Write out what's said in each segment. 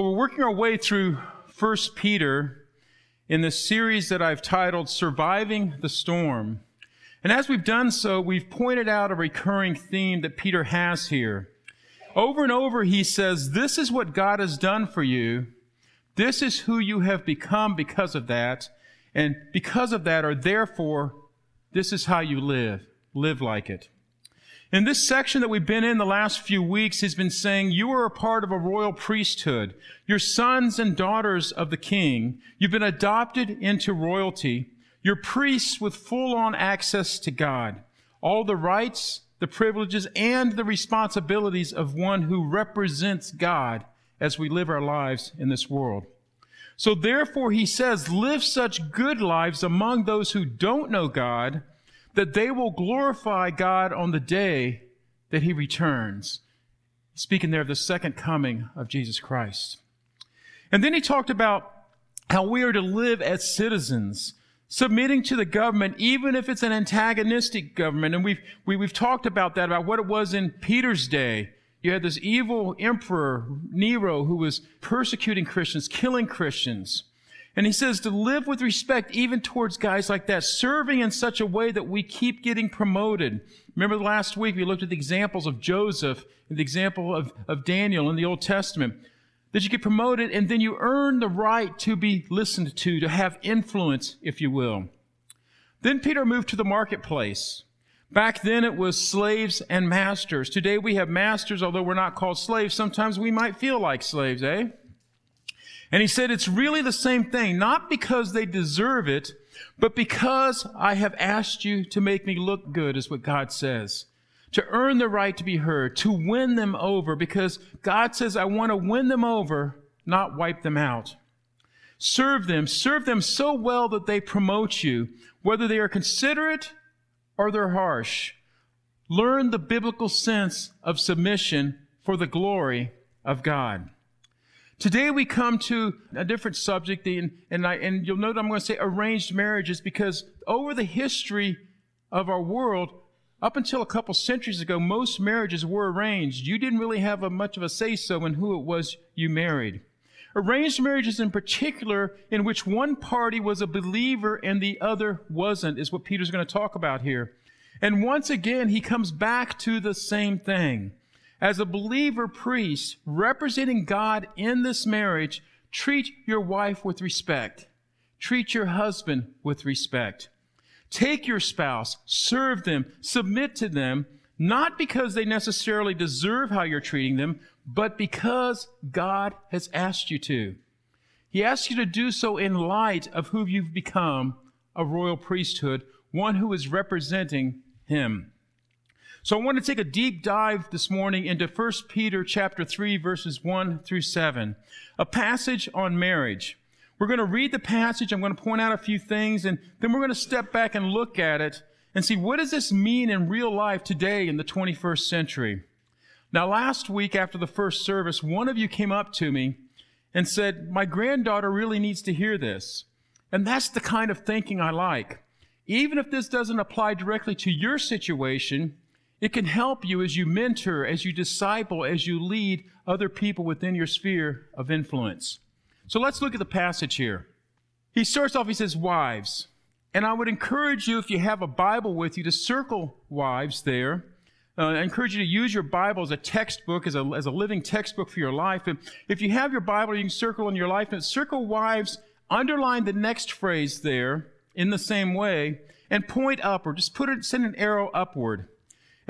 Well, we're working our way through 1 Peter in this series that I've titled Surviving the Storm. And as we've done so, we've pointed out a recurring theme that Peter has here. Over and over, he says, This is what God has done for you. This is who you have become because of that. And because of that, or therefore, this is how you live. Live like it. In this section that we've been in the last few weeks, he's been saying, You are a part of a royal priesthood. You're sons and daughters of the king. You've been adopted into royalty. You're priests with full on access to God. All the rights, the privileges, and the responsibilities of one who represents God as we live our lives in this world. So therefore, he says, live such good lives among those who don't know God that they will glorify God on the day that he returns. Speaking there of the second coming of Jesus Christ. And then he talked about how we are to live as citizens, submitting to the government, even if it's an antagonistic government. And we've, we, have we have talked about that, about what it was in Peter's day. You had this evil emperor, Nero, who was persecuting Christians, killing Christians. And he says to live with respect even towards guys like that, serving in such a way that we keep getting promoted. Remember last week we looked at the examples of Joseph and the example of, of Daniel in the Old Testament. That you get promoted and then you earn the right to be listened to, to have influence, if you will. Then Peter moved to the marketplace. Back then it was slaves and masters. Today we have masters, although we're not called slaves. Sometimes we might feel like slaves, eh? And he said, it's really the same thing, not because they deserve it, but because I have asked you to make me look good, is what God says. To earn the right to be heard, to win them over, because God says, I want to win them over, not wipe them out. Serve them, serve them so well that they promote you, whether they are considerate or they're harsh. Learn the biblical sense of submission for the glory of God. Today we come to a different subject, and, and, I, and you'll note I'm going to say arranged marriages because over the history of our world, up until a couple centuries ago, most marriages were arranged. You didn't really have a, much of a say so in who it was you married. Arranged marriages, in particular, in which one party was a believer and the other wasn't, is what Peter's going to talk about here. And once again, he comes back to the same thing. As a believer priest representing God in this marriage, treat your wife with respect. Treat your husband with respect. Take your spouse, serve them, submit to them, not because they necessarily deserve how you're treating them, but because God has asked you to. He asks you to do so in light of who you've become, a royal priesthood, one who is representing Him. So I want to take a deep dive this morning into 1 Peter chapter 3 verses 1 through 7, a passage on marriage. We're going to read the passage, I'm going to point out a few things and then we're going to step back and look at it and see what does this mean in real life today in the 21st century. Now last week after the first service, one of you came up to me and said, "My granddaughter really needs to hear this." And that's the kind of thinking I like. Even if this doesn't apply directly to your situation, it can help you as you mentor, as you disciple, as you lead other people within your sphere of influence. So let's look at the passage here. He starts off, he says, Wives. And I would encourage you, if you have a Bible with you, to circle wives there. Uh, I encourage you to use your Bible as a textbook, as a, as a living textbook for your life. And if you have your Bible, you can circle in your life and circle wives, underline the next phrase there in the same way, and point upward. Just put it, send an arrow upward.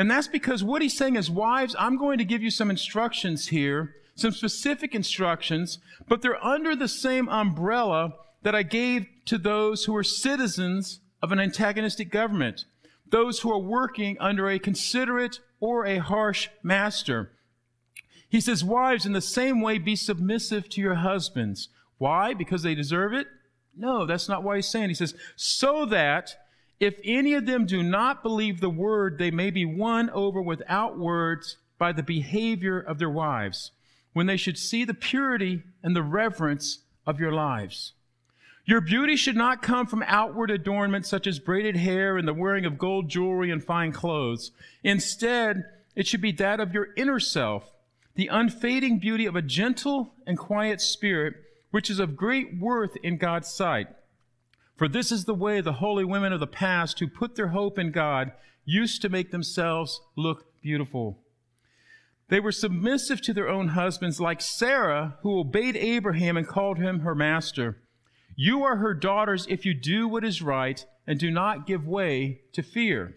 And that's because what he's saying is, wives, I'm going to give you some instructions here, some specific instructions, but they're under the same umbrella that I gave to those who are citizens of an antagonistic government. those who are working under a considerate or a harsh master. He says, Wives, in the same way, be submissive to your husbands. Why? Because they deserve it? No, that's not why he's saying. He says, So that if any of them do not believe the word, they may be won over without words by the behavior of their wives, when they should see the purity and the reverence of your lives. Your beauty should not come from outward adornment such as braided hair and the wearing of gold jewelry and fine clothes. Instead, it should be that of your inner self, the unfading beauty of a gentle and quiet spirit, which is of great worth in God's sight. For this is the way the holy women of the past who put their hope in God used to make themselves look beautiful. They were submissive to their own husbands, like Sarah, who obeyed Abraham and called him her master. You are her daughters if you do what is right and do not give way to fear.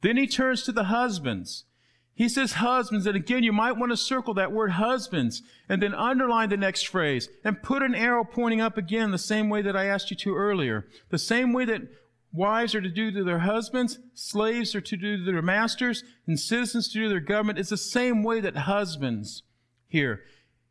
Then he turns to the husbands. He says husbands, and again, you might want to circle that word husbands and then underline the next phrase and put an arrow pointing up again the same way that I asked you to earlier. The same way that wives are to do to their husbands, slaves are to do to their masters, and citizens to do to their government. It's the same way that husbands here.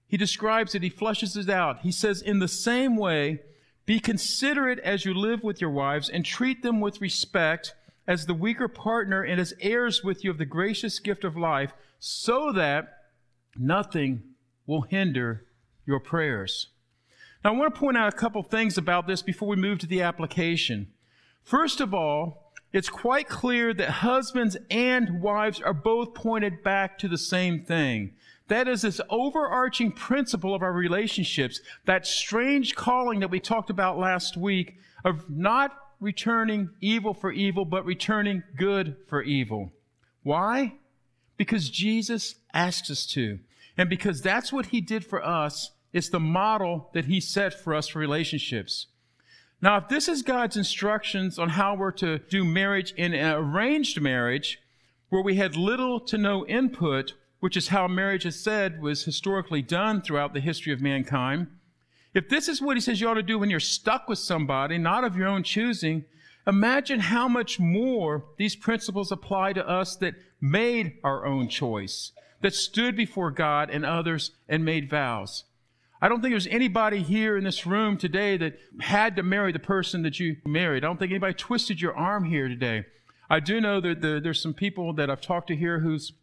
He describes it, he flushes it out. He says, in the same way, be considerate as you live with your wives and treat them with respect as the weaker partner and as heirs with you of the gracious gift of life, so that nothing will hinder your prayers. Now, I want to point out a couple things about this before we move to the application. First of all, it's quite clear that husbands and wives are both pointed back to the same thing. That is this overarching principle of our relationships, that strange calling that we talked about last week of not returning evil for evil, but returning good for evil. Why? Because Jesus asks us to. And because that's what he did for us, it's the model that he set for us for relationships. Now, if this is God's instructions on how we're to do marriage in an arranged marriage, where we had little to no input, which is how marriage is said was historically done throughout the history of mankind, if this is what he says you ought to do when you're stuck with somebody, not of your own choosing, imagine how much more these principles apply to us that made our own choice, that stood before God and others and made vows. I don't think there's anybody here in this room today that had to marry the person that you married. I don't think anybody twisted your arm here today. I do know that the, there's some people that I've talked to here whose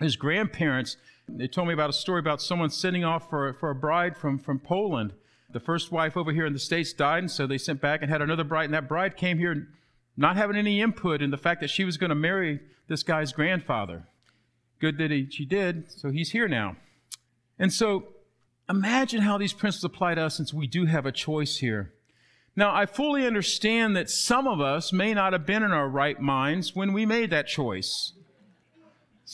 his grandparents, they told me about a story about someone sending off for, for a bride from, from Poland. The first wife over here in the States died, and so they sent back and had another bride, and that bride came here not having any input in the fact that she was going to marry this guy's grandfather. Good that he, she did, so he's here now. And so imagine how these principles apply to us since we do have a choice here. Now, I fully understand that some of us may not have been in our right minds when we made that choice.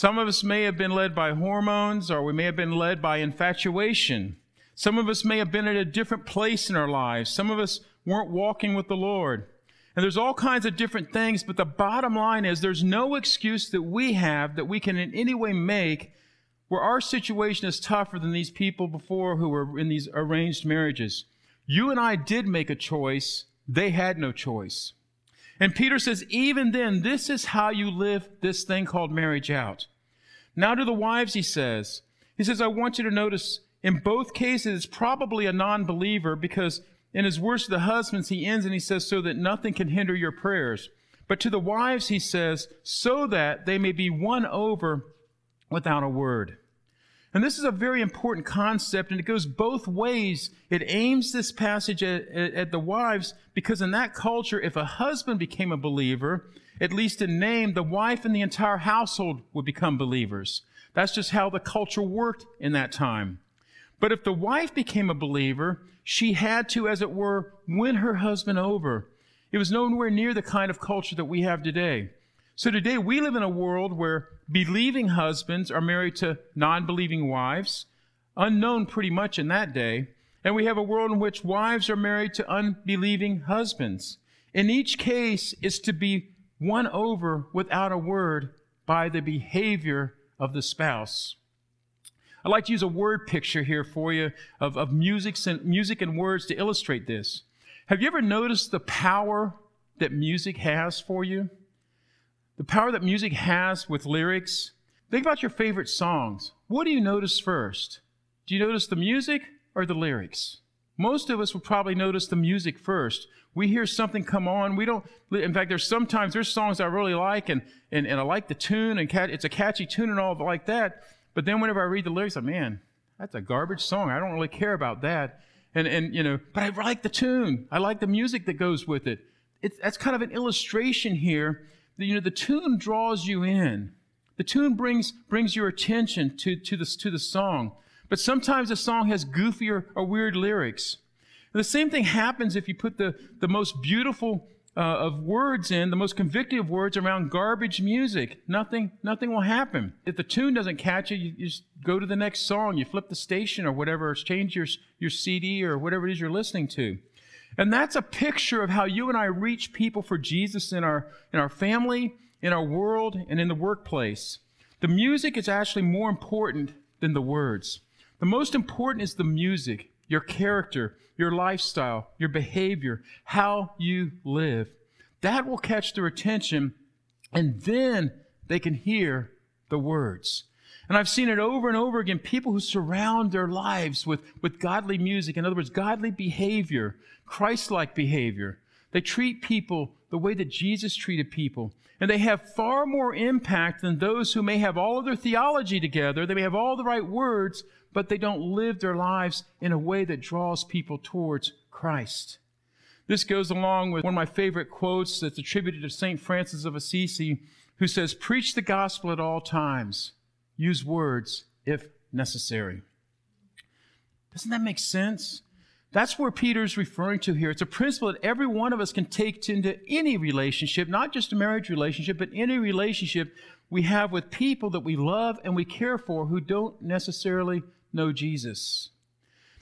Some of us may have been led by hormones, or we may have been led by infatuation. Some of us may have been at a different place in our lives. Some of us weren't walking with the Lord. And there's all kinds of different things, but the bottom line is there's no excuse that we have that we can in any way make where our situation is tougher than these people before who were in these arranged marriages. You and I did make a choice, they had no choice. And Peter says, even then, this is how you live this thing called marriage out. Now to the wives, he says, he says, I want you to notice in both cases, it's probably a non believer because in his words to the husbands, he ends and he says, so that nothing can hinder your prayers. But to the wives, he says, so that they may be won over without a word. And this is a very important concept, and it goes both ways. It aims this passage at, at, the wives because, in that culture, if a husband became a believer, at least in name, the wife and the entire household would become believers. That's just how the culture worked in that time. But if the wife became a believer, she had to, as it were, win her husband over. It was nowhere near the kind of culture that we have today. So today we live in a world where believing husbands are married to non believing wives, unknown pretty much in that day. And we have a world in which wives are married to unbelieving husbands. In each case, is to be won over without a word by the behavior of the spouse. I'd like to use a word picture here for you of, of music, music and words to illustrate this. Have you ever noticed the power that music has for you? The power that music has with lyrics. Think about your favorite songs. What do you notice first? Do you notice the music or the lyrics? Most of us will probably notice the music first. We hear something come on. We don't, in fact, there's sometimes there's songs I really like and, and, and I like the tune and cat, it's a catchy tune and all like that. But then whenever I read the lyrics, I'm, man, that's a garbage song. I don't really care about that. And, and, you know, but I like the tune. I like the music that goes with it. It's, that's kind of an illustration here. You know, the tune draws you in. The tune brings, brings your attention to, to, the, to the song. But sometimes the song has goofier or, weird lyrics. And the same thing happens if you put the, the most beautiful uh, of words in, the most convicting of words around garbage music. Nothing, nothing will happen. If the tune doesn't catch you, you, you just go to the next song. You flip the station or whatever, or change your, your CD or whatever it is you're listening to. And that's a picture of how you and I reach people for Jesus in our, in our family, in our world, and in the workplace. The music is actually more important than the words. The most important is the music, your character, your lifestyle, your behavior, how you live. That will catch their attention, and then they can hear the words. And I've seen it over and over again people who surround their lives with, with godly music, in other words, godly behavior, Christ like behavior. They treat people the way that Jesus treated people. And they have far more impact than those who may have all of their theology together. They may have all the right words, but they don't live their lives in a way that draws people towards Christ. This goes along with one of my favorite quotes that's attributed to St. Francis of Assisi, who says, Preach the gospel at all times use words if necessary. Doesn't that make sense? That's where Peter's referring to here. It's a principle that every one of us can take into any relationship, not just a marriage relationship, but any relationship we have with people that we love and we care for who don't necessarily know Jesus.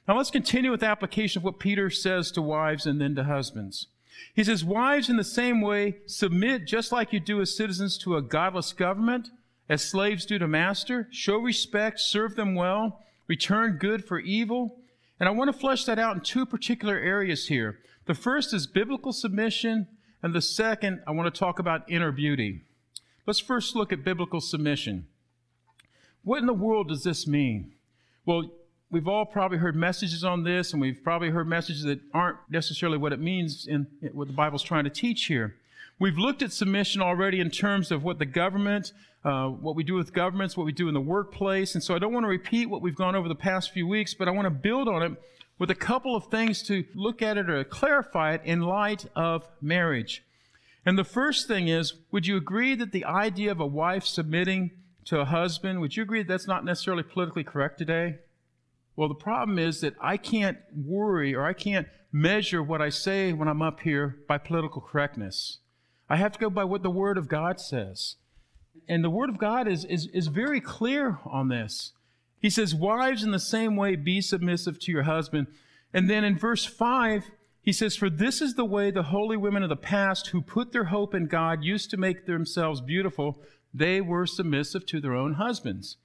Now let's continue with the application of what Peter says to wives and then to husbands. He says, Wives, in the same way, submit just like you do as citizens to a godless government as slaves do to master. Show respect, serve them well, return good for evil. And I want to flesh that out in two particular areas here. The first is biblical submission, and the second, I want to talk about inner beauty. Let's first look at biblical submission. What in the world does this mean? Well, we've all probably heard messages on this, and we've probably heard messages that aren't necessarily what it means in what the Bible's trying to teach here. We've looked at submission already in terms of what the government, uh, what we do with governments, what we do in the workplace. And so I don't want to repeat what we've gone over the past few weeks, but I want to build on it with a couple of things to look at it or clarify it in light of marriage. And the first thing is would you agree that the idea of a wife submitting to a husband, would you agree that that's not necessarily politically correct today? Well, the problem is that I can't worry or I can't measure what I say when I'm up here by political correctness. I have to go by what the Word of God says. And the Word of God is, is, is very clear on this. He says, Wives, in the same way, be submissive to your husband. And then in verse 5, he says, For this is the way the holy women of the past who put their hope in God used to make themselves beautiful. They were submissive to their own husbands.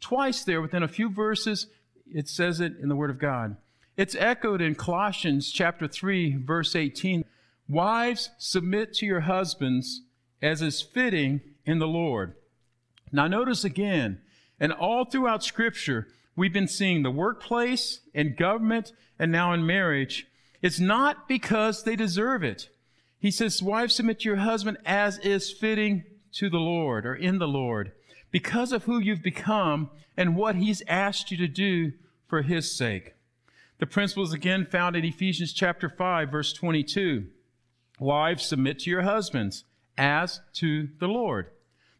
Twice there, within a few verses, it says it in the Word of God. It's echoed in Colossians chapter 3, verse 18. Wives, submit to your husbands as is fitting in the Lord. Now, notice again, and all throughout Scripture, we've been seeing the workplace and government and now in marriage. It's not because they deserve it. He says, Wives, submit to your husband as is fitting to the Lord or in the Lord, because of who you've become and what he's asked you to do for his sake. The principle is again found in Ephesians chapter 5, verse 22. Wives, submit to your husbands as to the Lord.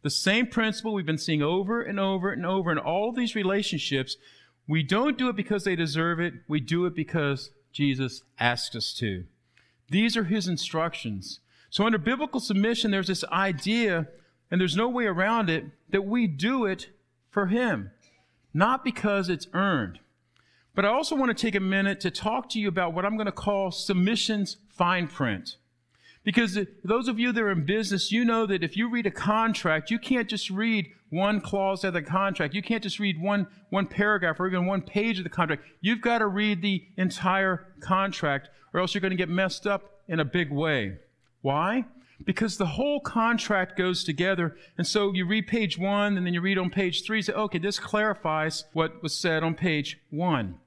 The same principle we've been seeing over and over and over in all these relationships. We don't do it because they deserve it. We do it because Jesus asked us to. These are his instructions. So, under biblical submission, there's this idea, and there's no way around it, that we do it for him, not because it's earned. But I also want to take a minute to talk to you about what I'm going to call submission's fine print. Because those of you that are in business, you know that if you read a contract, you can't just read one clause of the contract. You can't just read one, one paragraph or even one page of the contract. You've got to read the entire contract or else you're going to get messed up in a big way. Why? because the whole contract goes together. And so you read page one, and then you read on page three, say, okay, this clarifies what was said on page one.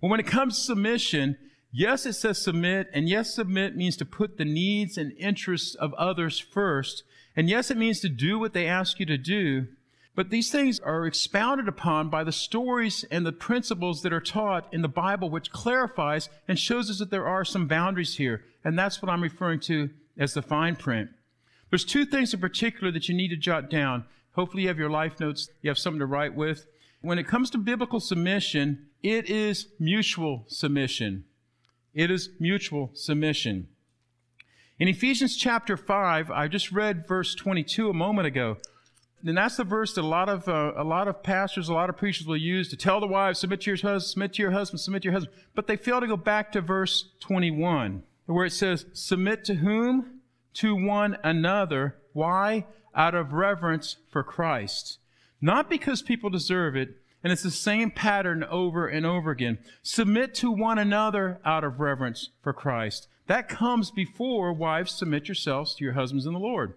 Well, when it comes to submission, yes, it says submit, and yes, submit means to put the needs and interests of others first. And yes, it means to do what they ask you to do. But these things are expounded upon by the stories and the principles that are taught in the Bible, which clarifies and shows us that there are some boundaries here. And that's what I'm referring to as the fine print. There's two things in particular that you need to jot down. Hopefully, you have your life notes, you have something to write with. When it comes to biblical submission, it is mutual submission. It is mutual submission. In Ephesians chapter 5, I just read verse 22 a moment ago. And that's the verse that a lot of uh, a lot of pastors, a lot of preachers will use to tell the wives, submit to your husband, submit to your husband, submit to your husband. But they fail to go back to verse 21, where it says, submit to whom? To one another. Why? Out of reverence for Christ. Not because people deserve it, and it's the same pattern over and over again. Submit to one another out of reverence for Christ. That comes before wives submit yourselves to your husbands in the Lord.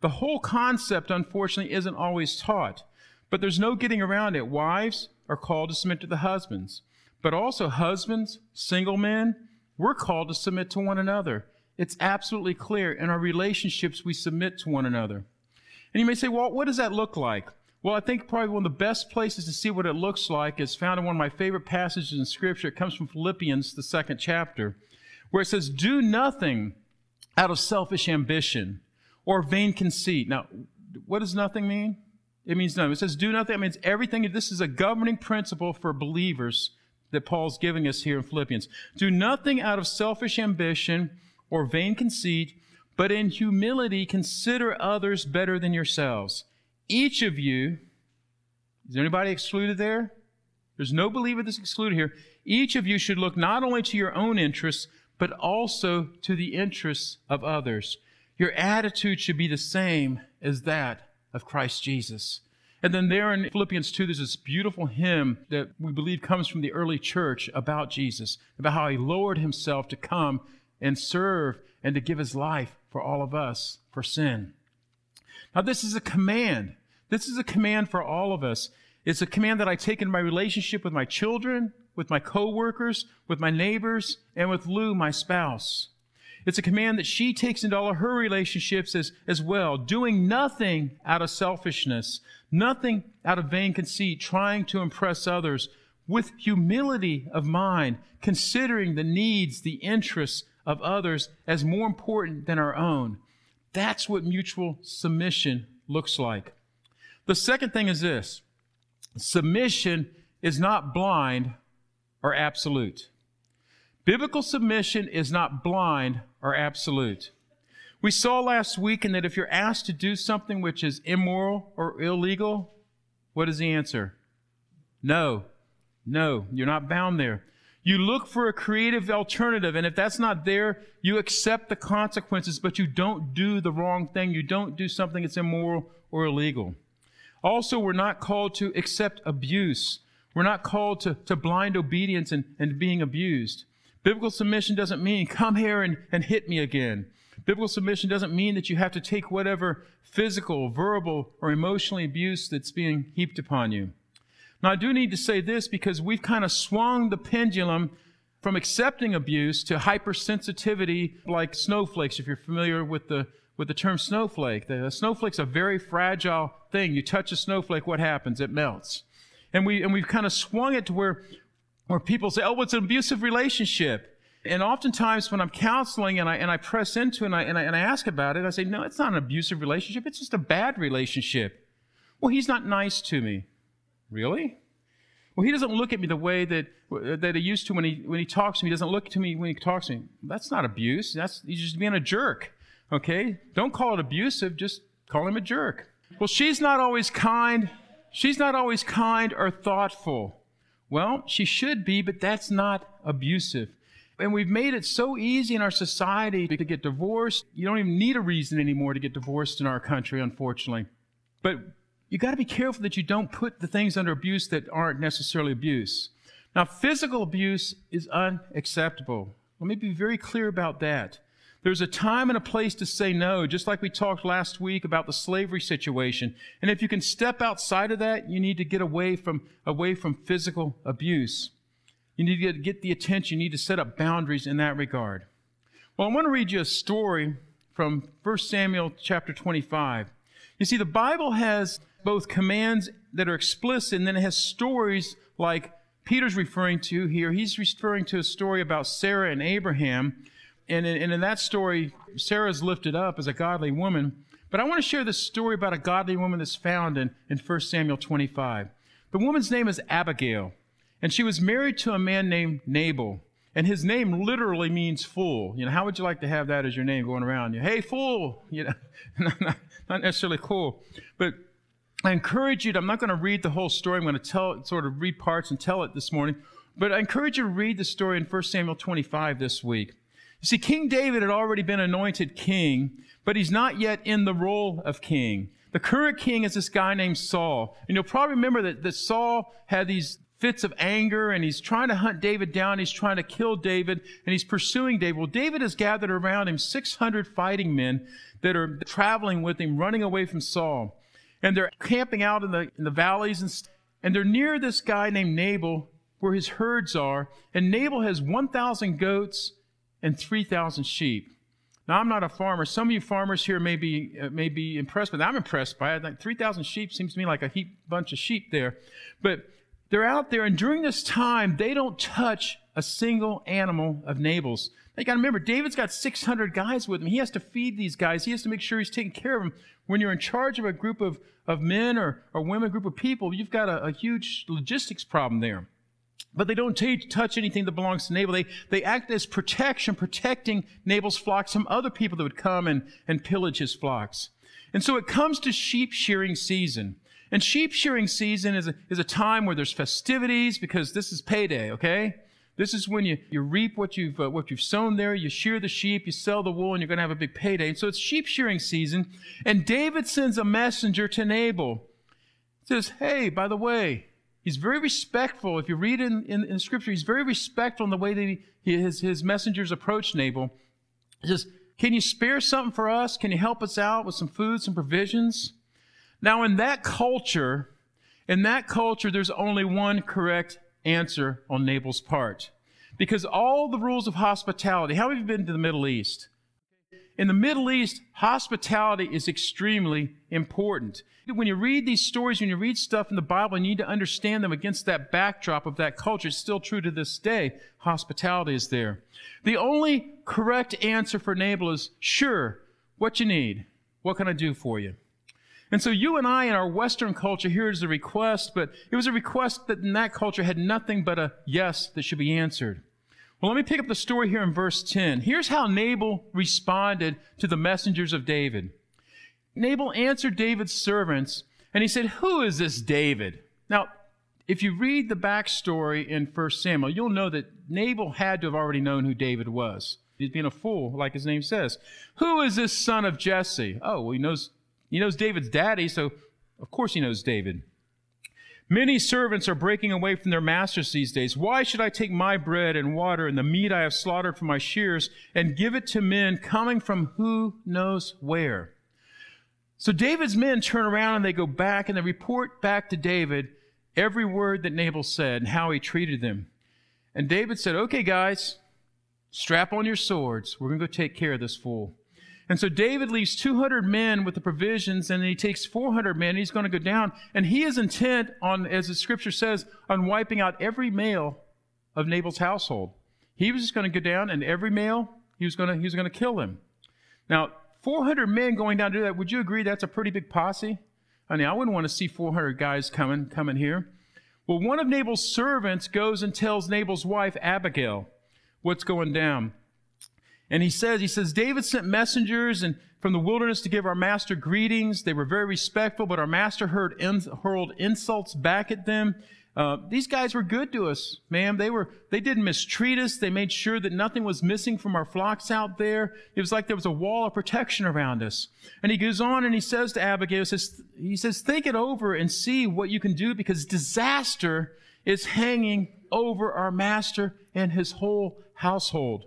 The whole concept, unfortunately, isn't always taught, but there's no getting around it. Wives are called to submit to the husbands, but also husbands, single men, we're called to submit to one another. It's absolutely clear. In our relationships, we submit to one another. And you may say, well, what does that look like? Well, I think probably one of the best places to see what it looks like is found in one of my favorite passages in Scripture. It comes from Philippians, the second chapter, where it says, Do nothing out of selfish ambition or vain conceit. Now, what does nothing mean? It means nothing. It says, Do nothing. It means everything. This is a governing principle for believers that Paul's giving us here in Philippians. Do nothing out of selfish ambition or vain conceit, but in humility consider others better than yourselves each of you, is there anybody excluded there? There's no believer that's excluded here. Each of you should look not only to your own interests, but also to the interests of others. Your attitude should be the same as that of Christ Jesus. And then there in Philippians 2, there's this beautiful hymn that we believe comes from the early church about Jesus, about how he lowered himself to come and serve and to give his life for all of us for sin. Now, this is a command. This is a command for all of us. It's a command that I take in my relationship with my children, with my coworkers, with my neighbors, and with Lou, my spouse. It's a command that she takes into all of her relationships as, as well, doing nothing out of selfishness, nothing out of vain conceit, trying to impress others, with humility of mind, considering the needs, the interests of others as more important than our own. That's what mutual submission looks like. The second thing is this submission is not blind or absolute. Biblical submission is not blind or absolute. We saw last week in that if you're asked to do something which is immoral or illegal, what is the answer? No. No, you're not bound there. You look for a creative alternative, and if that's not there, you accept the consequences, but you don't do the wrong thing. You don't do something that's immoral or illegal. Also, we're not called to accept abuse. We're not called to, to blind obedience and, and being abused. Biblical submission doesn't mean come here and, and hit me again. Biblical submission doesn't mean that you have to take whatever physical, verbal, or emotionally abuse that's being heaped upon you. Now, I do need to say this because we've kind of swung the pendulum from accepting abuse to hypersensitivity like snowflakes, if you're familiar with the, with the term snowflake. The, snowflake's a very fragile thing. You touch a snowflake, what happens? It melts. And, we, and we've kind of swung it to where, where people say, oh, it's an abusive relationship. And oftentimes when I'm counseling and I, and I press into it and I, and, I, and I ask about it, I say, no, it's not an abusive relationship. It's just a bad relationship. Well, he's not nice to me. Really? Well, he doesn't look at me the way that, that he used to when he, when he talks to me. He doesn't look to me when he talks to me. That's not abuse. That's, he's just being a jerk. Okay? Don't call it abusive. Just call him a jerk. Well, she's not always kind. She's not always kind or thoughtful. Well, she should be, but that's not abusive. And we've made it so easy in our society to get divorced. You don't even need a reason anymore to get divorced in our country, unfortunately. But you got to be careful that you don't put the things under abuse that aren't necessarily abuse. Now, physical abuse is unacceptable. Let me be very clear about that. There's a time and a place to say no, just like we talked last week about the slavery situation. And if you can step outside of that, you need to get away from, away from physical abuse. You need to get, the attention. You need to set up boundaries in that regard. Well, I want to read you a story from 1 Samuel chapter 25. You see, the Bible has both commands that are explicit and then it has stories like Peter's referring to here. He's referring to a story about Sarah and Abraham and in, and in that story, Sarah is lifted up as a godly woman. But I want to share this story about a godly woman that's found in, in 1 Samuel 25. The woman's name is Abigail, and she was married to a man named Nabal. And his name literally means fool. You know, how would you like to have that as your name going around you? Hey, fool! You know, not, not necessarily cool. But I encourage you to, I'm not going to read the whole story. I'm going to tell, sort of read parts and tell it this morning. But I encourage you to read the story in 1 Samuel 25 this week. You see, King David had already been anointed king, but he's not yet in the role of king. The current king is this guy named Saul. And you'll probably remember that, that Saul had these fits of anger and he's trying to hunt David down. He's trying to kill David and he's pursuing David. Well, David has gathered around him 600 fighting men that are traveling with him, running away from Saul. And they're camping out in the, in the valleys and, and they're near this guy named Nabal where his herds are. And Nabal has 1,000 goats and 3,000 sheep. Now, I'm not a farmer. Some of you farmers here may be, uh, may be impressed, but I'm impressed by it. Like 3,000 sheep seems to me like a heap bunch of sheep there. But they're out there, and during this time, they don't touch a single animal of Nabal's. You got to remember, David's got 600 guys with him. He has to feed these guys. He has to make sure he's taking care of them. When you're in charge of a group of, of men or, or women, group of people, you've got a, a huge logistics problem there. But they don't touch anything that belongs to Nabal. They, they act as protection, protecting Nabal's flocks from other people that would come and, and pillage his flocks. And so it comes to sheep shearing season. And sheep shearing season is a, is a time where there's festivities because this is payday, okay? This is when you, you reap what you've, uh, what you've sown there, you shear the sheep, you sell the wool, and you're going to have a big payday. And so it's sheep shearing season. And David sends a messenger to Nabal. He says, Hey, by the way, He's very respectful. If you read in, in, in Scripture, he's very respectful in the way that he, his, his messengers approach Nabal. He says, Can you spare something for us? Can you help us out with some food, some provisions? Now, in that culture, in that culture, there's only one correct answer on Nabal's part. Because all the rules of hospitality, how have you been to the Middle East? In the Middle East, hospitality is extremely important. When you read these stories, when you read stuff in the Bible, you need to understand them against that backdrop of that culture. It's still true to this day. Hospitality is there. The only correct answer for Nabal is sure, what you need. What can I do for you? And so you and I in our Western culture, here is a request, but it was a request that in that culture had nothing but a yes that should be answered. Well, let me pick up the story here in verse 10. Here's how Nabal responded to the messengers of David. Nabal answered David's servants, and he said, Who is this David? Now, if you read the backstory in 1 Samuel, you'll know that Nabal had to have already known who David was. He's being a fool, like his name says. Who is this son of Jesse? Oh, well, he knows, he knows David's daddy, so of course he knows David. Many servants are breaking away from their masters these days. Why should I take my bread and water and the meat I have slaughtered from my shears and give it to men coming from who knows where? So David's men turn around and they go back and they report back to David every word that Nabal said and how he treated them. And David said, Okay, guys, strap on your swords. We're going to go take care of this fool. And so David leaves 200 men with the provisions, and he takes 400 men. And he's going to go down, and he is intent on, as the scripture says, on wiping out every male of Nabal's household. He was just going to go down, and every male he was going to he was going to kill him. Now 400 men going down to do that, would you agree that's a pretty big posse? I mean, I wouldn't want to see 400 guys coming, coming here. Well, one of Nabal's servants goes and tells Nabal's wife, Abigail, what's going down. And he says, he says, David sent messengers and from the wilderness to give our master greetings. They were very respectful, but our master heard hurled insults back at them. Uh, these guys were good to us, ma'am. They were, they didn't mistreat us. They made sure that nothing was missing from our flocks out there. It was like there was a wall of protection around us. And he goes on and he says to Abigail, says, he says, think it over and see what you can do because disaster is hanging over our master and his whole household.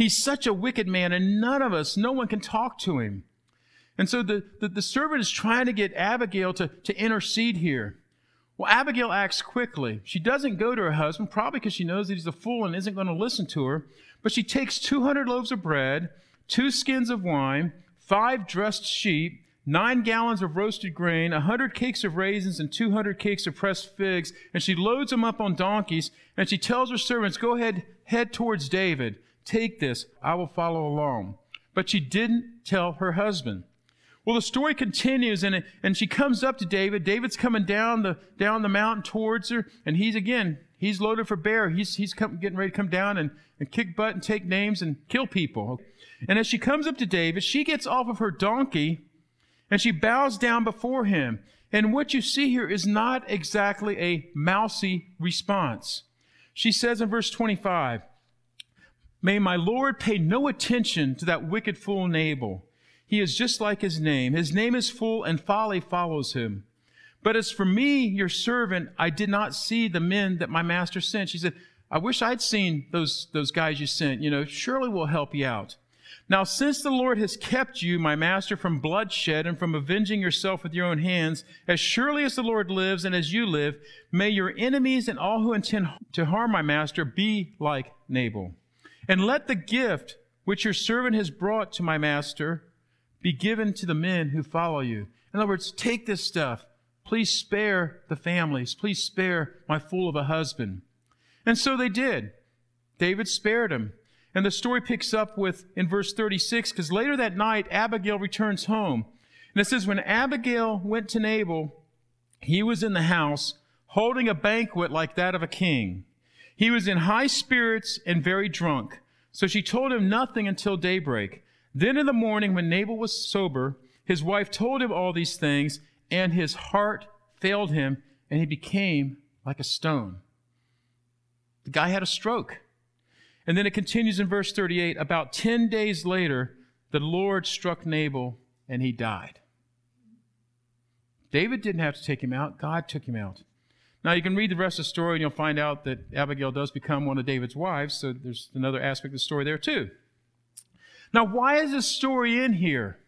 He's such a wicked man, and none of us, no one can talk to him. And so the, the, the servant is trying to get Abigail to, to intercede here. Well, Abigail acts quickly. She doesn't go to her husband, probably because she knows that he's a fool and isn't going to listen to her. But she takes 200 loaves of bread, two skins of wine, five dressed sheep, nine gallons of roasted grain, a hundred cakes of raisins, and 200 cakes of pressed figs. And she loads them up on donkeys, and she tells her servants, Go ahead, head towards David. Take this, I will follow along. But she didn't tell her husband. Well, the story continues, and, and she comes up to David. David's coming down the, down the mountain towards her, and he's again, he's loaded for bear. He's, he's come, getting ready to come down and, and kick butt and take names and kill people. And as she comes up to David, she gets off of her donkey and she bows down before him. And what you see here is not exactly a mousy response. She says in verse 25, May my Lord pay no attention to that wicked fool Nabal. He is just like his name. His name is fool, and folly follows him. But as for me, your servant, I did not see the men that my master sent. She said, I wish I'd seen those, those guys you sent. You know, surely we'll help you out. Now, since the Lord has kept you, my master, from bloodshed and from avenging yourself with your own hands, as surely as the Lord lives and as you live, may your enemies and all who intend to harm my master be like Nabal. And let the gift which your servant has brought to my master be given to the men who follow you. In other words, take this stuff. Please spare the families. Please spare my fool of a husband. And so they did. David spared him. And the story picks up with in verse 36, because later that night, Abigail returns home. And it says, When Abigail went to Nabal, he was in the house holding a banquet like that of a king. He was in high spirits and very drunk. So she told him nothing until daybreak. Then in the morning, when Nabal was sober, his wife told him all these things, and his heart failed him, and he became like a stone. The guy had a stroke. And then it continues in verse 38 about 10 days later, the Lord struck Nabal and he died. David didn't have to take him out, God took him out. Now, you can read the rest of the story and you'll find out that Abigail does become one of David's wives, so there's another aspect of the story there too. Now, why is this story in here?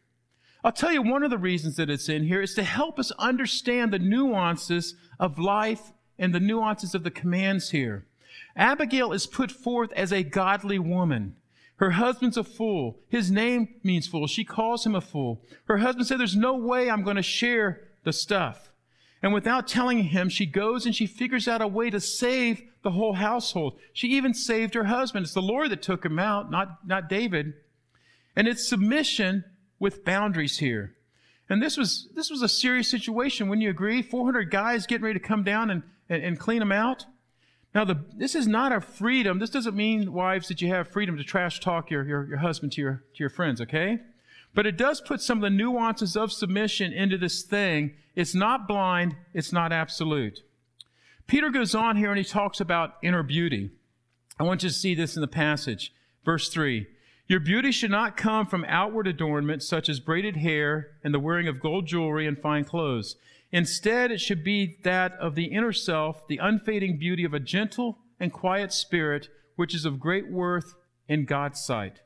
I'll tell you one of the reasons that it's in here is to help us understand the nuances of life and the nuances of the commands here. Abigail is put forth as a godly woman. Her husband's a fool. His name means fool. She calls him a fool. Her husband said, There's no way I'm going to share the stuff. And without telling him, she goes and she figures out a way to save the whole household. She even saved her husband. It's the Lord that took him out, not, not David. And it's submission with boundaries here. And this was, this was a serious situation. Wouldn't you agree? 400 guys getting ready to come down and, and, and clean them out. Now, the, this is not a freedom. This doesn't mean, wives, that you have freedom to trash talk your, your, your husband to your, to your friends, okay? But it does put some of the nuances of submission into this thing. It's not blind, it's not absolute. Peter goes on here and he talks about inner beauty. I want you to see this in the passage. Verse 3 Your beauty should not come from outward adornment, such as braided hair and the wearing of gold jewelry and fine clothes. Instead, it should be that of the inner self, the unfading beauty of a gentle and quiet spirit, which is of great worth in God's sight.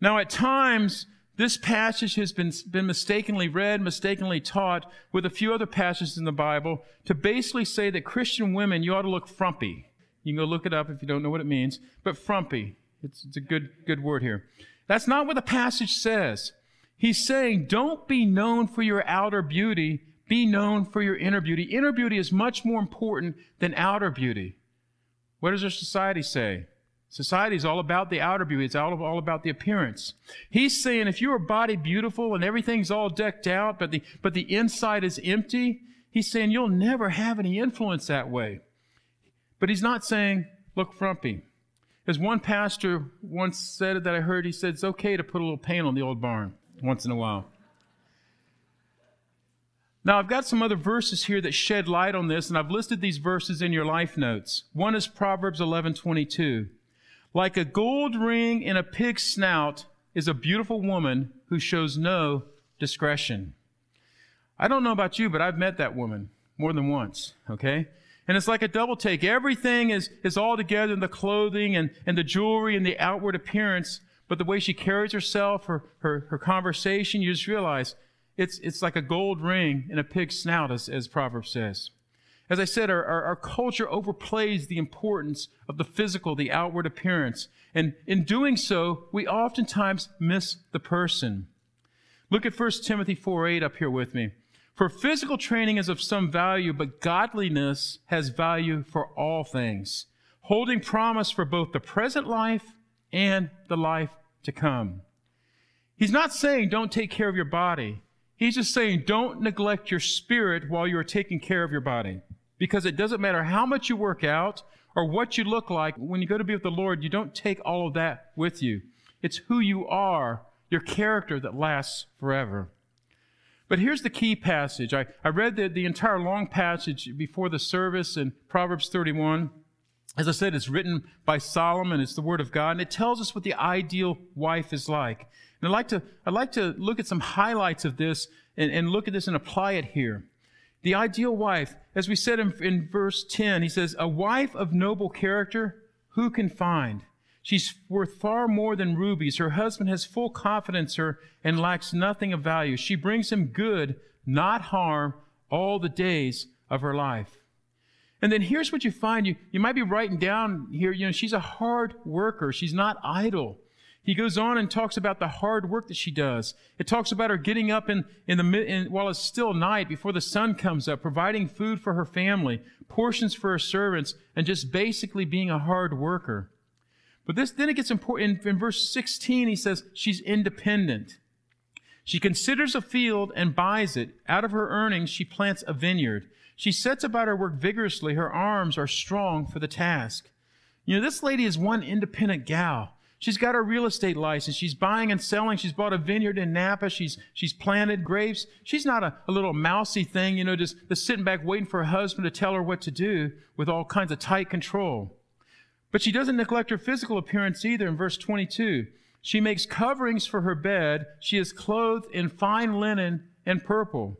Now, at times, this passage has been, been mistakenly read, mistakenly taught with a few other passages in the Bible to basically say that Christian women, you ought to look frumpy. You can go look it up if you don't know what it means, but frumpy. It's, it's a good, good word here. That's not what the passage says. He's saying, don't be known for your outer beauty, be known for your inner beauty. Inner beauty is much more important than outer beauty. What does our society say? Society is all about the outer beauty. It's all, all about the appearance. He's saying if your body beautiful and everything's all decked out, but the, but the inside is empty, he's saying you'll never have any influence that way. But he's not saying look frumpy. As one pastor once said that I heard, he said it's okay to put a little paint on the old barn once in a while. Now, I've got some other verses here that shed light on this, and I've listed these verses in your life notes. One is Proverbs 11 22. Like a gold ring in a pig's snout is a beautiful woman who shows no discretion. I don't know about you, but I've met that woman more than once, okay? And it's like a double take. Everything is, is all together in the clothing and, and the jewelry and the outward appearance, but the way she carries herself, her, her, her conversation, you just realize it's, it's like a gold ring in a pig's snout, as, as Proverbs says. As I said, our, our, our, culture overplays the importance of the physical, the outward appearance. And in doing so, we oftentimes miss the person. Look at 1 Timothy 4 8 up here with me. For physical training is of some value, but godliness has value for all things, holding promise for both the present life and the life to come. He's not saying don't take care of your body. He's just saying don't neglect your spirit while you're taking care of your body. Because it doesn't matter how much you work out or what you look like, when you go to be with the Lord, you don't take all of that with you. It's who you are, your character that lasts forever. But here's the key passage. I, I read the, the entire long passage before the service in Proverbs 31. As I said, it's written by Solomon. It's the Word of God, and it tells us what the ideal wife is like. And I'd like to, I'd like to look at some highlights of this and, and look at this and apply it here. The ideal wife, as we said in, in verse 10, he says, A wife of noble character, who can find? She's worth far more than rubies. Her husband has full confidence in her and lacks nothing of value. She brings him good, not harm, all the days of her life. And then here's what you find. You, you might be writing down here, you know, she's a hard worker. She's not idle. He goes on and talks about the hard work that she does. It talks about her getting up in, in the in, while it's still night before the sun comes up, providing food for her family, portions for her servants, and just basically being a hard worker. But this, then it gets important. In, in verse 16, he says she's independent. She considers a field and buys it. Out of her earnings, she plants a vineyard. She sets about her work vigorously. Her arms are strong for the task. You know, this lady is one independent gal. She's got her real estate license. She's buying and selling. She's bought a vineyard in Napa. She's, she's planted grapes. She's not a, a little mousy thing, you know, just, just sitting back waiting for her husband to tell her what to do with all kinds of tight control. But she doesn't neglect her physical appearance either in verse 22. She makes coverings for her bed. She is clothed in fine linen and purple.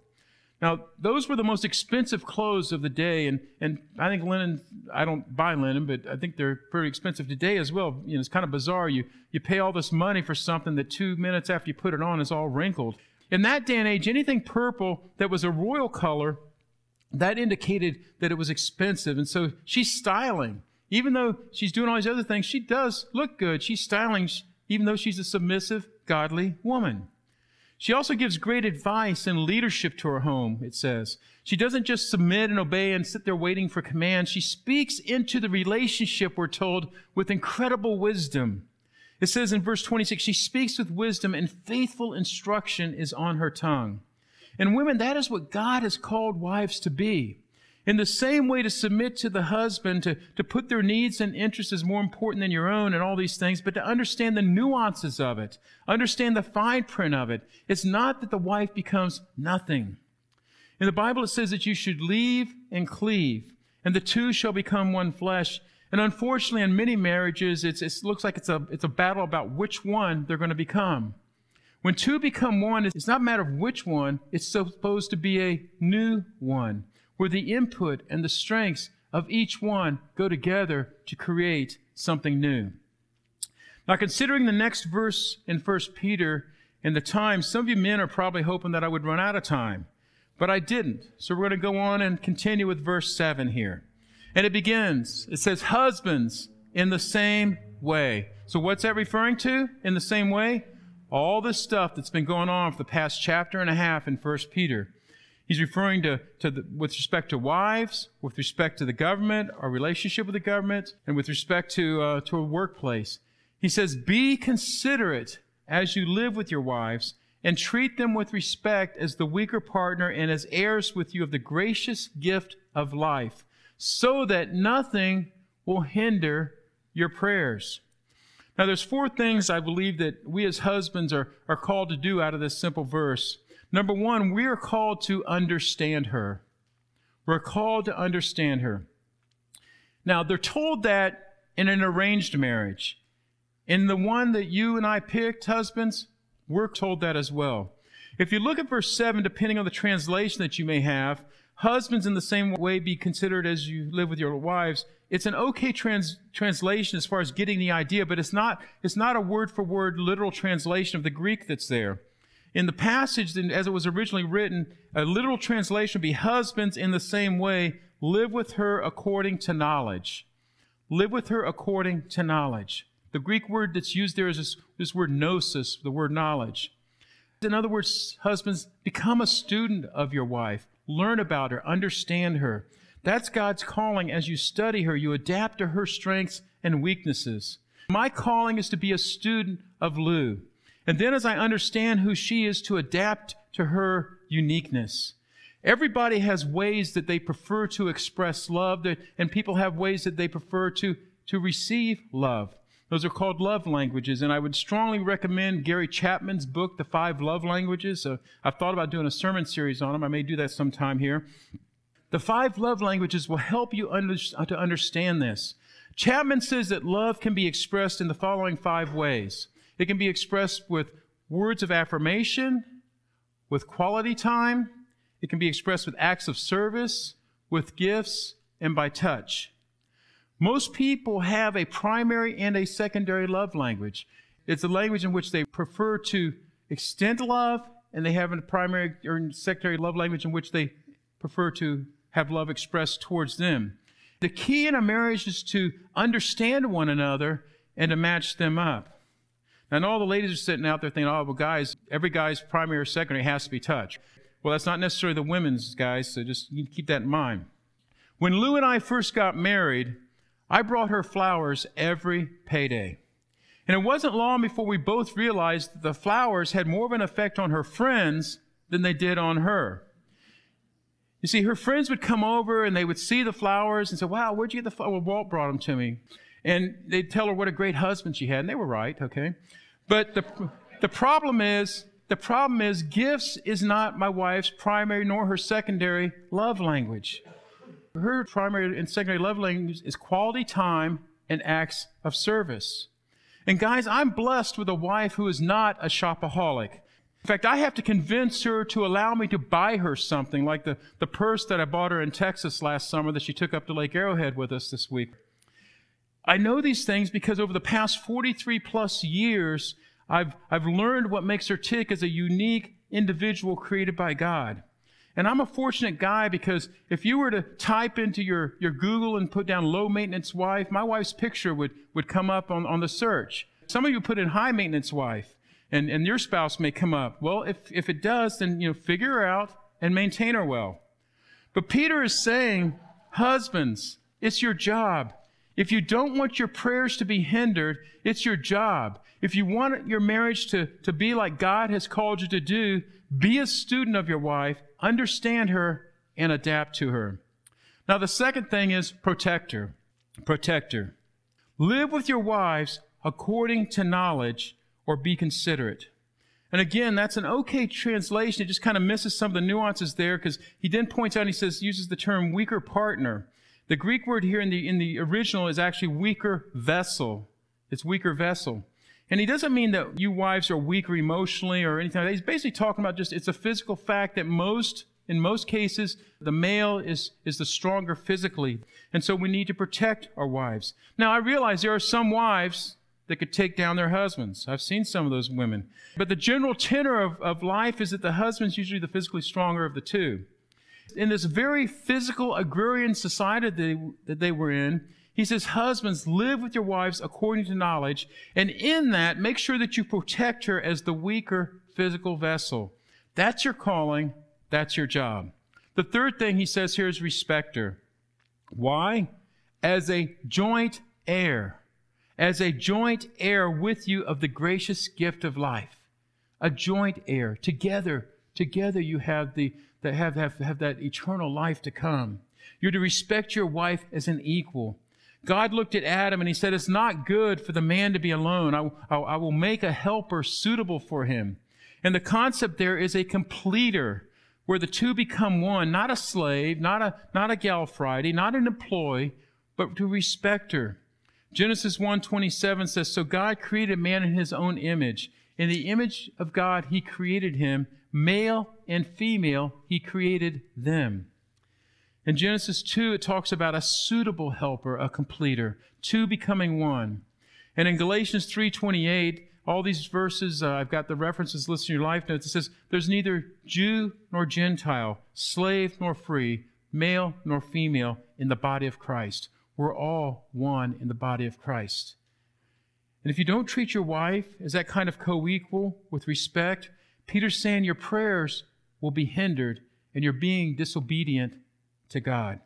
Now, those were the most expensive clothes of the day, and, and I think linen, I don't buy linen, but I think they're pretty expensive today as well. You know, it's kind of bizarre. You, you pay all this money for something that two minutes after you put it on is all wrinkled. In that day and age, anything purple that was a royal color, that indicated that it was expensive. And so she's styling. Even though she's doing all these other things, she does look good. She's styling, even though she's a submissive, godly woman. She also gives great advice and leadership to her home, it says. She doesn't just submit and obey and sit there waiting for command. She speaks into the relationship, we're told, with incredible wisdom. It says in verse 26, she speaks with wisdom and faithful instruction is on her tongue. And women, that is what God has called wives to be. In the same way, to submit to the husband, to, to put their needs and interests as more important than your own and all these things, but to understand the nuances of it, understand the fine print of it. It's not that the wife becomes nothing. In the Bible, it says that you should leave and cleave, and the two shall become one flesh. And unfortunately, in many marriages, it looks like it's a, it's a battle about which one they're going to become. When two become one, it's not a matter of which one, it's supposed to be a new one where the input and the strengths of each one go together to create something new. Now, considering the next verse in 1 Peter and the time, some of you men are probably hoping that I would run out of time, but I didn't. So we're going to go on and continue with verse 7 here. And it begins, it says, Husbands, in the same way. So what's that referring to? In the same way? All this stuff that's been going on for the past chapter and a half in 1 Peter. He's referring to, to the, with respect to wives, with respect to the government, our relationship with the government, and with respect to, uh, to a workplace. He says, Be considerate as you live with your wives and treat them with respect as the weaker partner and as heirs with you of the gracious gift of life, so that nothing will hinder your prayers. Now, there's four things I believe that we as husbands are, are called to do out of this simple verse. Number one, we are called to understand her. We're called to understand her. Now, they're told that in an arranged marriage. In the one that you and I picked, husbands, we're told that as well. If you look at verse 7, depending on the translation that you may have, husbands in the same way be considered as you live with your wives. It's an okay trans- translation as far as getting the idea, but it's not, it's not a word for word literal translation of the Greek that's there. In the passage, as it was originally written, a literal translation would be husbands in the same way, live with her according to knowledge. Live with her according to knowledge. The Greek word that's used there is this, this word gnosis, the word knowledge. In other words, husbands, become a student of your wife. Learn about her, understand her. That's God's calling. As you study her, you adapt to her strengths and weaknesses. My calling is to be a student of Lou. And then as I understand who she is, to adapt to her uniqueness. Everybody has ways that they prefer to express love, and people have ways that they prefer to, to receive love. Those are called love languages, and I would strongly recommend Gary Chapman's book, The Five Love Languages. Uh, I've thought about doing a sermon series on them. I may do that sometime here. The five love languages will help you under, to understand this. Chapman says that love can be expressed in the following five ways it can be expressed with words of affirmation, with quality time, it can be expressed with acts of service, with gifts, and by touch. Most people have a primary and a secondary love language. It's a language in which they prefer to extend love, and they have a primary or secondary love language in which they prefer to have love expressed towards them. The key in a marriage is to understand one another and to match them up. And all the ladies are sitting out there thinking, oh, well, guys, every guy's primary or secondary has to be touch. Well, that's not necessarily the women's, guys, so just keep that in mind. When Lou and I first got married, I brought her flowers every payday. And it wasn't long before we both realized that the flowers had more of an effect on her friends than they did on her. You see, her friends would come over and they would see the flowers and say, Wow, where'd you get the flowers? Well, Walt brought them to me. And they'd tell her what a great husband she had, and they were right, okay? But the, the problem is, the problem is, gifts is not my wife's primary nor her secondary love language. Her primary and secondary love language is quality time and acts of service. And guys, I'm blessed with a wife who is not a shopaholic. In fact, I have to convince her to allow me to buy her something, like the, the purse that I bought her in Texas last summer that she took up to Lake Arrowhead with us this week. I know these things because over the past 43 plus years, I've, I've learned what makes her tick as a unique individual created by God. And I'm a fortunate guy because if you were to type into your, your Google and put down low maintenance wife, my wife's picture would, would come up on, on the search. Some of you put in high maintenance wife and, and your spouse may come up. Well, if, if it does, then, you know, figure her out and maintain her well. But Peter is saying, husbands, it's your job. If you don't want your prayers to be hindered, it's your job. If you want your marriage to, to be like God has called you to do, be a student of your wife, understand her, and adapt to her. Now, the second thing is protect her. Protect her. Live with your wives according to knowledge or be considerate. And again, that's an okay translation. It just kind of misses some of the nuances there because he then points out, he says, uses the term weaker partner. The Greek word here in the, in the original is actually weaker vessel. It's weaker vessel. And he doesn't mean that you wives are weaker emotionally or anything. He's basically talking about just it's a physical fact that most, in most cases, the male is, is the stronger physically. And so we need to protect our wives. Now, I realize there are some wives that could take down their husbands. I've seen some of those women. But the general tenor of, of life is that the husband's usually the physically stronger of the two. In this very physical agrarian society that they, that they were in, he says, Husbands, live with your wives according to knowledge, and in that, make sure that you protect her as the weaker physical vessel. That's your calling, that's your job. The third thing he says here is respect her. Why? As a joint heir as a joint heir with you of the gracious gift of life. A joint heir. Together, together you have the, the have, have, have that eternal life to come. You're to respect your wife as an equal. God looked at Adam and he said, It's not good for the man to be alone. I, I, I will make a helper suitable for him. And the concept there is a completer where the two become one, not a slave, not a, not a gal Friday, not an employee, but to respect her. Genesis 1:27 says, "So God created man in his own image. In the image of God he created him, male and female he created them." In Genesis 2, it talks about a suitable helper, a completer, two becoming one. And in Galatians 3:28, all these verses, uh, I've got the references listed in your life notes. It says, There's neither Jew nor Gentile, slave nor free, male nor female in the body of Christ. We're all one in the body of Christ. And if you don't treat your wife as that kind of co equal with respect, Peter's saying your prayers will be hindered and you're being disobedient to God.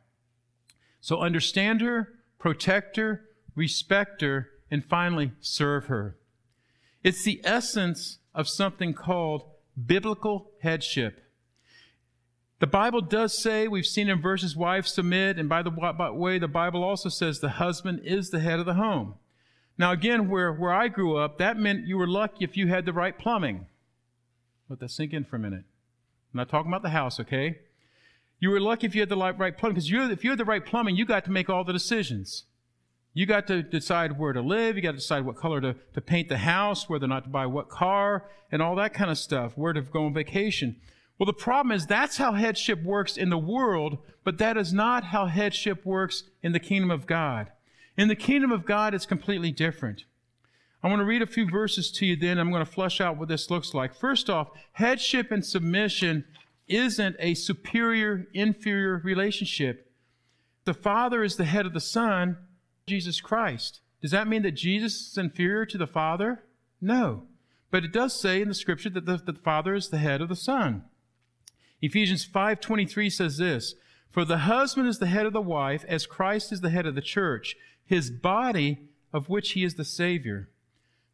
So understand her, protect her, respect her, and finally serve her. It's the essence of something called biblical headship. The Bible does say, we've seen in verses, wives submit, and by the way, the Bible also says the husband is the head of the home. Now, again, where, where I grew up, that meant you were lucky if you had the right plumbing. Let that sink in for a minute. I'm not talking about the house, okay? You were lucky if you had the right plumbing, because if you had the right plumbing, you got to make all the decisions. You got to decide where to live. You got to decide what color to, to paint the house, whether or not to buy what car, and all that kind of stuff, where to go on vacation. Well, the problem is that's how headship works in the world, but that is not how headship works in the kingdom of God. In the kingdom of God, it's completely different. I want to read a few verses to you then. I'm going to flesh out what this looks like. First off, headship and submission isn't a superior inferior relationship. The Father is the head of the Son, Jesus Christ. Does that mean that Jesus is inferior to the Father? No. But it does say in the scripture that the, the Father is the head of the Son. Ephesians 5:23 says this, "For the husband is the head of the wife, as Christ is the head of the church, his body of which he is the savior."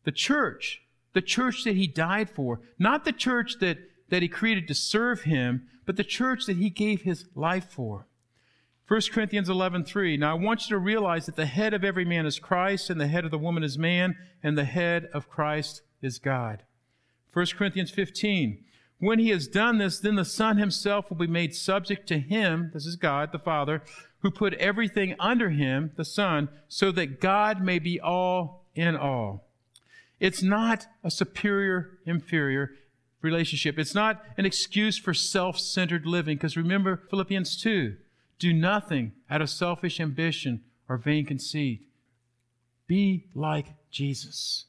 The church, the church that he died for, not the church that, that he created to serve him, but the church that he gave his life for. 1 Corinthians 11:3 Now I want you to realize that the head of every man is Christ and the head of the woman is man and the head of Christ is God. 1 Corinthians 15 When he has done this then the son himself will be made subject to him this is God the Father who put everything under him the son so that God may be all in all. It's not a superior inferior relationship. It's not an excuse for self-centered living because remember Philippians 2 do nothing out of selfish ambition or vain conceit. Be like Jesus.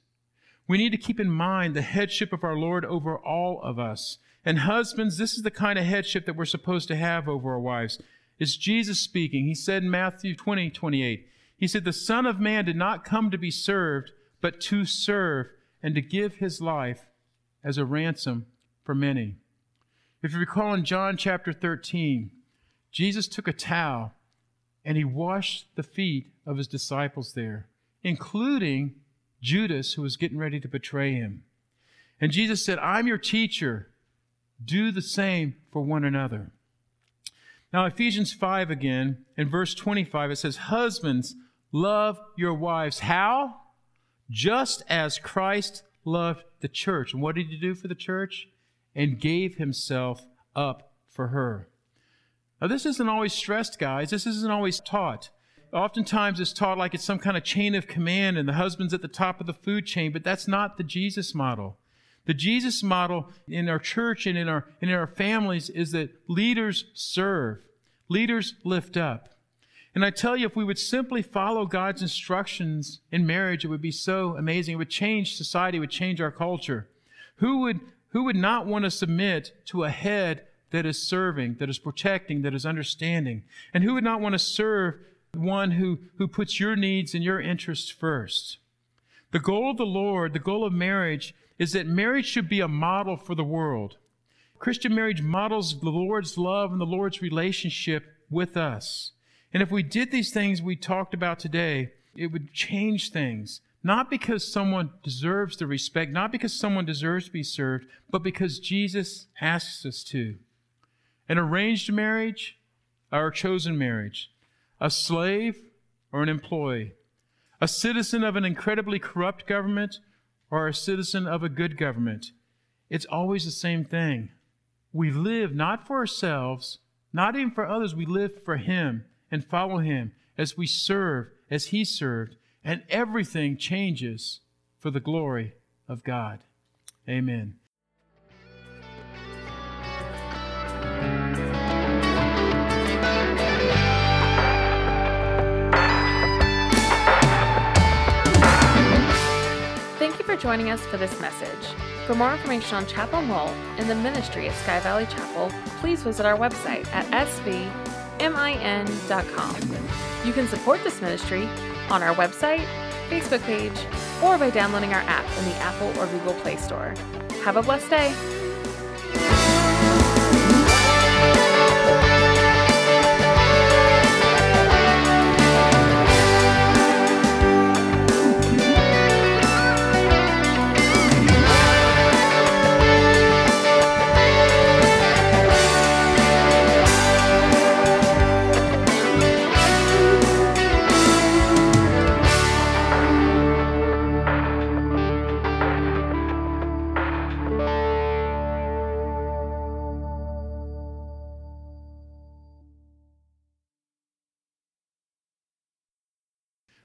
We need to keep in mind the headship of our Lord over all of us. And husbands, this is the kind of headship that we're supposed to have over our wives. It's Jesus speaking. He said in Matthew 20, 28, He said, The Son of Man did not come to be served, but to serve and to give his life as a ransom for many. If you recall in John chapter 13, Jesus took a towel and he washed the feet of his disciples there, including Judas, who was getting ready to betray him. And Jesus said, I'm your teacher. Do the same for one another. Now, Ephesians 5 again, in verse 25, it says, Husbands, love your wives. How? Just as Christ loved the church. And what did he do for the church? And gave himself up for her. Now, this isn't always stressed, guys. This isn't always taught. Oftentimes, it's taught like it's some kind of chain of command and the husband's at the top of the food chain, but that's not the Jesus model. The Jesus model in our church and in our, in our families is that leaders serve, leaders lift up. And I tell you, if we would simply follow God's instructions in marriage, it would be so amazing. It would change society, it would change our culture. Who would, who would not want to submit to a head that is serving, that is protecting, that is understanding. And who would not want to serve one who, who puts your needs and your interests first? The goal of the Lord, the goal of marriage, is that marriage should be a model for the world. Christian marriage models the Lord's love and the Lord's relationship with us. And if we did these things we talked about today, it would change things. Not because someone deserves the respect, not because someone deserves to be served, but because Jesus asks us to an arranged marriage a chosen marriage, a slave or an employee, a citizen of an incredibly corrupt government or a citizen of a good government. It's always the same thing. We live not for ourselves, not even for others, we live for Him and follow Him as we serve as He served, and everything changes for the glory of God. Amen. Thank you for joining us for this message. For more information on Chapel Mole and the ministry of Sky Valley Chapel, please visit our website at sv svmin.com. You can support this ministry on our website, Facebook page, or by downloading our app in the Apple or Google Play Store. Have a blessed day.